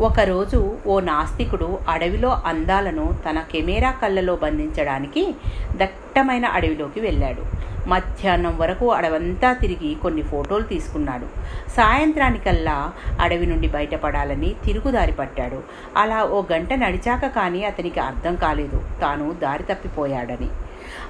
ఒకరోజు ఓ నాస్తికుడు అడవిలో అందాలను తన కెమెరా కళ్ళలో బంధించడానికి దట్టమైన అడవిలోకి వెళ్ళాడు. మధ్యాహ్నం వరకు అడవంతా తిరిగి కొన్ని ఫోటోలు తీసుకున్నాడు. సాయంత్రానికల్లా అడవి నుండి బయటపడాలని తిరుగుదారి పట్టాడు. అలా ఓ గంట నడిచాక కానీ అతనికి అర్థం కాలేదు. తాను దారి తప్పిపోయాడని.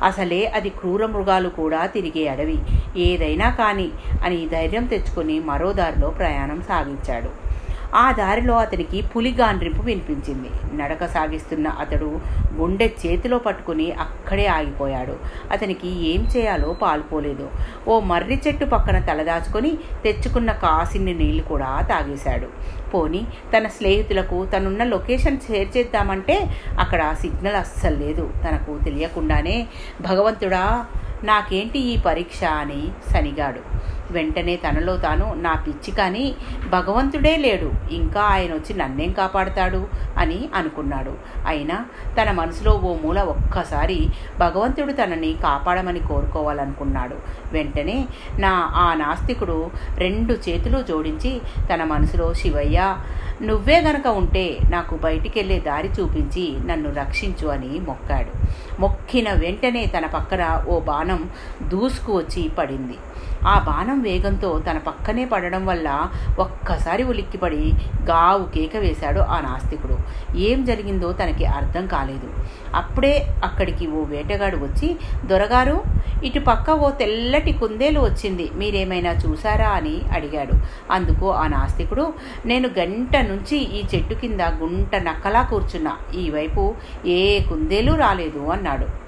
అసలే అది క్రూర మృగాలు కూడా తిరిగే అడవి. ఏదైనా కానీ అని ధైర్యం తెచ్చుకుని మరో దారిలో ప్రయాణం సాగించాడు. ఆ దారిలో అతనికి పులి గాండ్రింపు వినిపించింది. నడక సాగిస్తున్న అతడు గుండె చేతిలో పట్టుకుని అక్కడే ఆగిపోయాడు. అతనికి ఏం చేయాలో పాల్పోలేదు. ఓ మర్రి చెట్టు పక్కన తలదాచుకొని తెచ్చుకున్న కాసిన్ని నీళ్ళు కూడా తాగేశాడు. పోని తన స్నేహితులకు తనున్న లొకేషన్ షేర్ చేద్దామంటే అక్కడ సిగ్నల్ అస్సలు లేదు. తనకు తెలియకుండానే భగవంతుడా నాకేంటి ఈ పరీక్ష అని సనిగాడు. వెంటనే తనలో తాను నా పిచ్చి కానీ భగవంతుడే లేడు. ఇంకా ఆయన వచ్చి నన్నేం కాపాడతాడు? అని అనుకున్నాడు. అయినా తన మనసులో ఓ మూల ఒక్కసారి భగవంతుడు తనని కాపాడమని కోరుకోవాలనుకున్నాడు. వెంటనే నా ఆ నాస్తికుడు రెండు చేతులు జోడించి తన మనసులో శివయ్య నువ్వే గనక ఉంటే నాకు బయటికెళ్ళే దారి చూపించి నన్ను రక్షించు అని మొక్కాడు. మొక్కిన వెంటనే తన పక్కన ఓ బాణం దూసుకు వచ్చి పడింది. ఆ బాణం వేగంతో తన పక్కనే పడడం వల్ల ఒక్కసారి ఉలిక్కిపడి గావు కేక వేశాడు ఆ నాస్తికుడు. ఏం జరిగిందో తనకి అర్థం కాలేదు. అప్పుడే అక్కడికి ఓ వేటగాడు వచ్చి దొరగారు ఇటు పక్క ఓ తెల్లటి కుందేలు వచ్చింది. మీరేమైనా చూసారా అని అడిగాడు. అందుకు ఆ నాస్తికుడు నేను గంట నుంచి ఈ చెట్టు కింద గుంట నక్కలా కూర్చున్నా. ఈ వైపు ఏ కుందేలు రాలేదు అన్నాడు.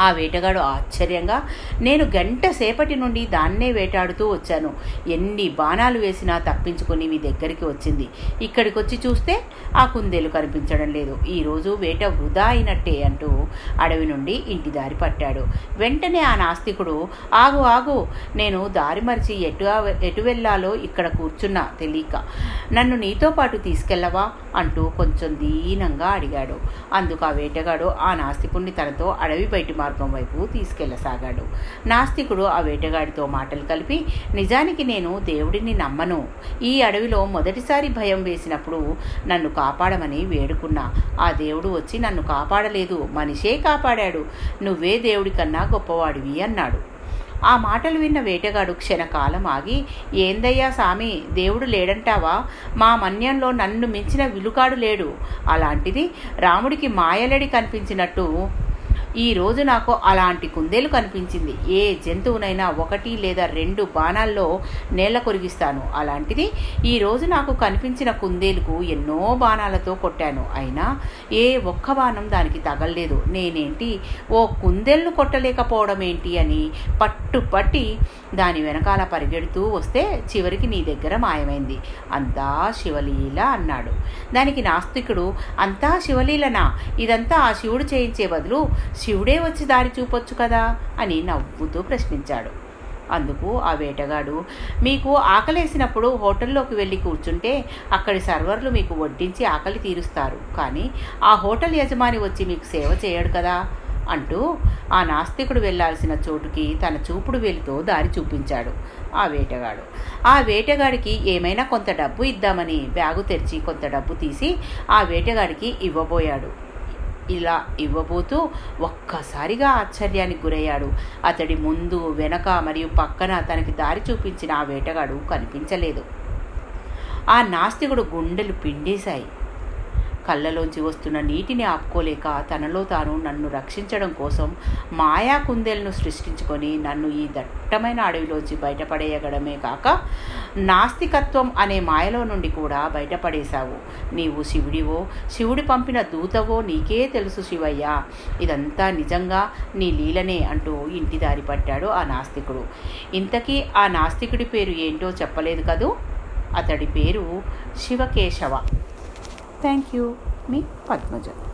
ఆ వేటగాడు ఆశ్చర్యంగా నేను గంట సేపటి నుండి దాన్నే వేటాడుతూ వచ్చాను. ఎన్ని బాణాలు వేసినా తప్పించుకొని మీ దగ్గరికి వచ్చింది. ఇక్కడికి వచ్చి చూస్తే ఆ కుందేలు కనిపించడం లేదు. ఈరోజు వేట వృధా అయినట్టే అంటూ అడవి నుండి ఇంటి దారి పట్టాడు. వెంటనే ఆ నాస్తికుడు ఆగు ఆగు నేను దారి మరిచి ఎటు ఎటు వెళ్ళాలో ఇక్కడ కూర్చున్నా తెలియక. నన్ను నీతో పాటు తీసుకెళ్ళవా? అంటూ కొంచెం దీనంగా అడిగాడు. అందుకు ఆ వేటగాడు ఆ నాస్తికుణ్ణి తనతో అడవి బయటి మార్గం వైపు తీసుకెళ్ళసాగాడు. నాస్తికుడు ఆ వేటగాడితో మాటలు కలిపి నిజానికి నేను దేవుడిని నమ్మను. ఈ అడవిలో మొదటిసారి భయం వేసినప్పుడు నన్ను కాపాడమని వేడుకున్నా. ఆ దేవుడు వచ్చి నన్ను కాపాడలేదు. మనిషే కాపాడాడు. నువ్వే దేవుడి కన్నా గొప్పవాడివి అన్నాడు. ఆ మాటలు విన్న వేటగాడు క్షణకాలం ఆగి ఏందయ్యా సామి దేవుడు లేడంటావా? మా మన్యంలో నన్ను మించిన విలుకాడు లేడు. అలాంటిది రాముడికి మాయలడి కనిపించినట్టు ఈ రోజు నాకు అలాంటి కుందేలు కనిపించింది. ఏ జంతువునైనా ఒకటి లేదా రెండు బాణాల్లో నేల కొరిగిస్తాను. అలాంటిది ఈ రోజు నాకు కనిపించిన కుందేలుకు ఎన్నో బాణాలతో కొట్టాను. అయినా ఏ ఒక్క బాణం దానికి తగలలేదు. నేనేంటి? ఓ కుందేలను కొట్టలేకపోవడం ఏంటి అని పట్టుపట్టి దాని వెనకాల పరిగెడుతూ వస్తే చివరికి నీ దగ్గర మాయమైంది. అంతా శివలీల అన్నాడు. దానికి నాస్తికుడు అంతా శివలీలనా? ఇదంతా ఆ శివుడు చేయించే బదులు శివుడే వచ్చి దారి చూపొచ్చు కదా అని నవ్వుతూ ప్రశ్నించాడు. అందుకు ఆ వేటగాడు మీకు ఆకలేసినప్పుడు హోటల్లోకి వెళ్ళి కూర్చుంటే అక్కడి సర్వర్లు మీకు వడ్డించి ఆకలి తీరుస్తారు. కానీ ఆ హోటల్ యజమాని వచ్చి మీకు సేవ చేయడు కదా అంటూ ఆ నాస్తికుడు వెళ్ళాల్సిన చోటుకి తన చూపుడు వేలితో దారి చూపించాడు ఆ వేటగాడు. ఆ వేటగాడికి ఏమైనా కొంత డబ్బు ఇద్దామని బ్యాగు తెరిచి కొంత డబ్బు తీసి ఆ వేటగాడికి ఇవ్వబోయాడు. ఇలా ఇవ్వబోతూ ఒక్కసారిగా ఆశ్చర్యానికి గురయ్యాడు. అతడి ముందు వెనక మరియు పక్కన తనకి దారి చూపించిన ఆ వేటగాడు కనిపించలేదు. ఆ నాస్తికుడు గుండెలు పిండేశాయి. కళ్ళలోంచి వస్తున్న నీటిని ఆపుకోలేక తనలో తాను నన్ను రక్షించడం కోసం మాయా కుందేలను సృష్టించుకొని నన్ను ఈ దట్టమైన అడవిలోంచి బయటపడేయగడమే కాక నాస్తికత్వం అనే మాయలో నుండి కూడా బయటపడేశావు. నీవు శివుడివో శివుడి పంపిన దూతవో నీకే తెలుసు శివయ్య. ఇదంతా నిజంగా నీ లీలనే అంటూ ఇంటి దారి పట్టాడు ఆ నాస్తికుడు. ఇంతకీ ఆ నాస్తికుడి పేరు ఏంటో చెప్పలేదు కదూ? అతడి పేరు శివకేశవ. थैंक यू मी पद्मजा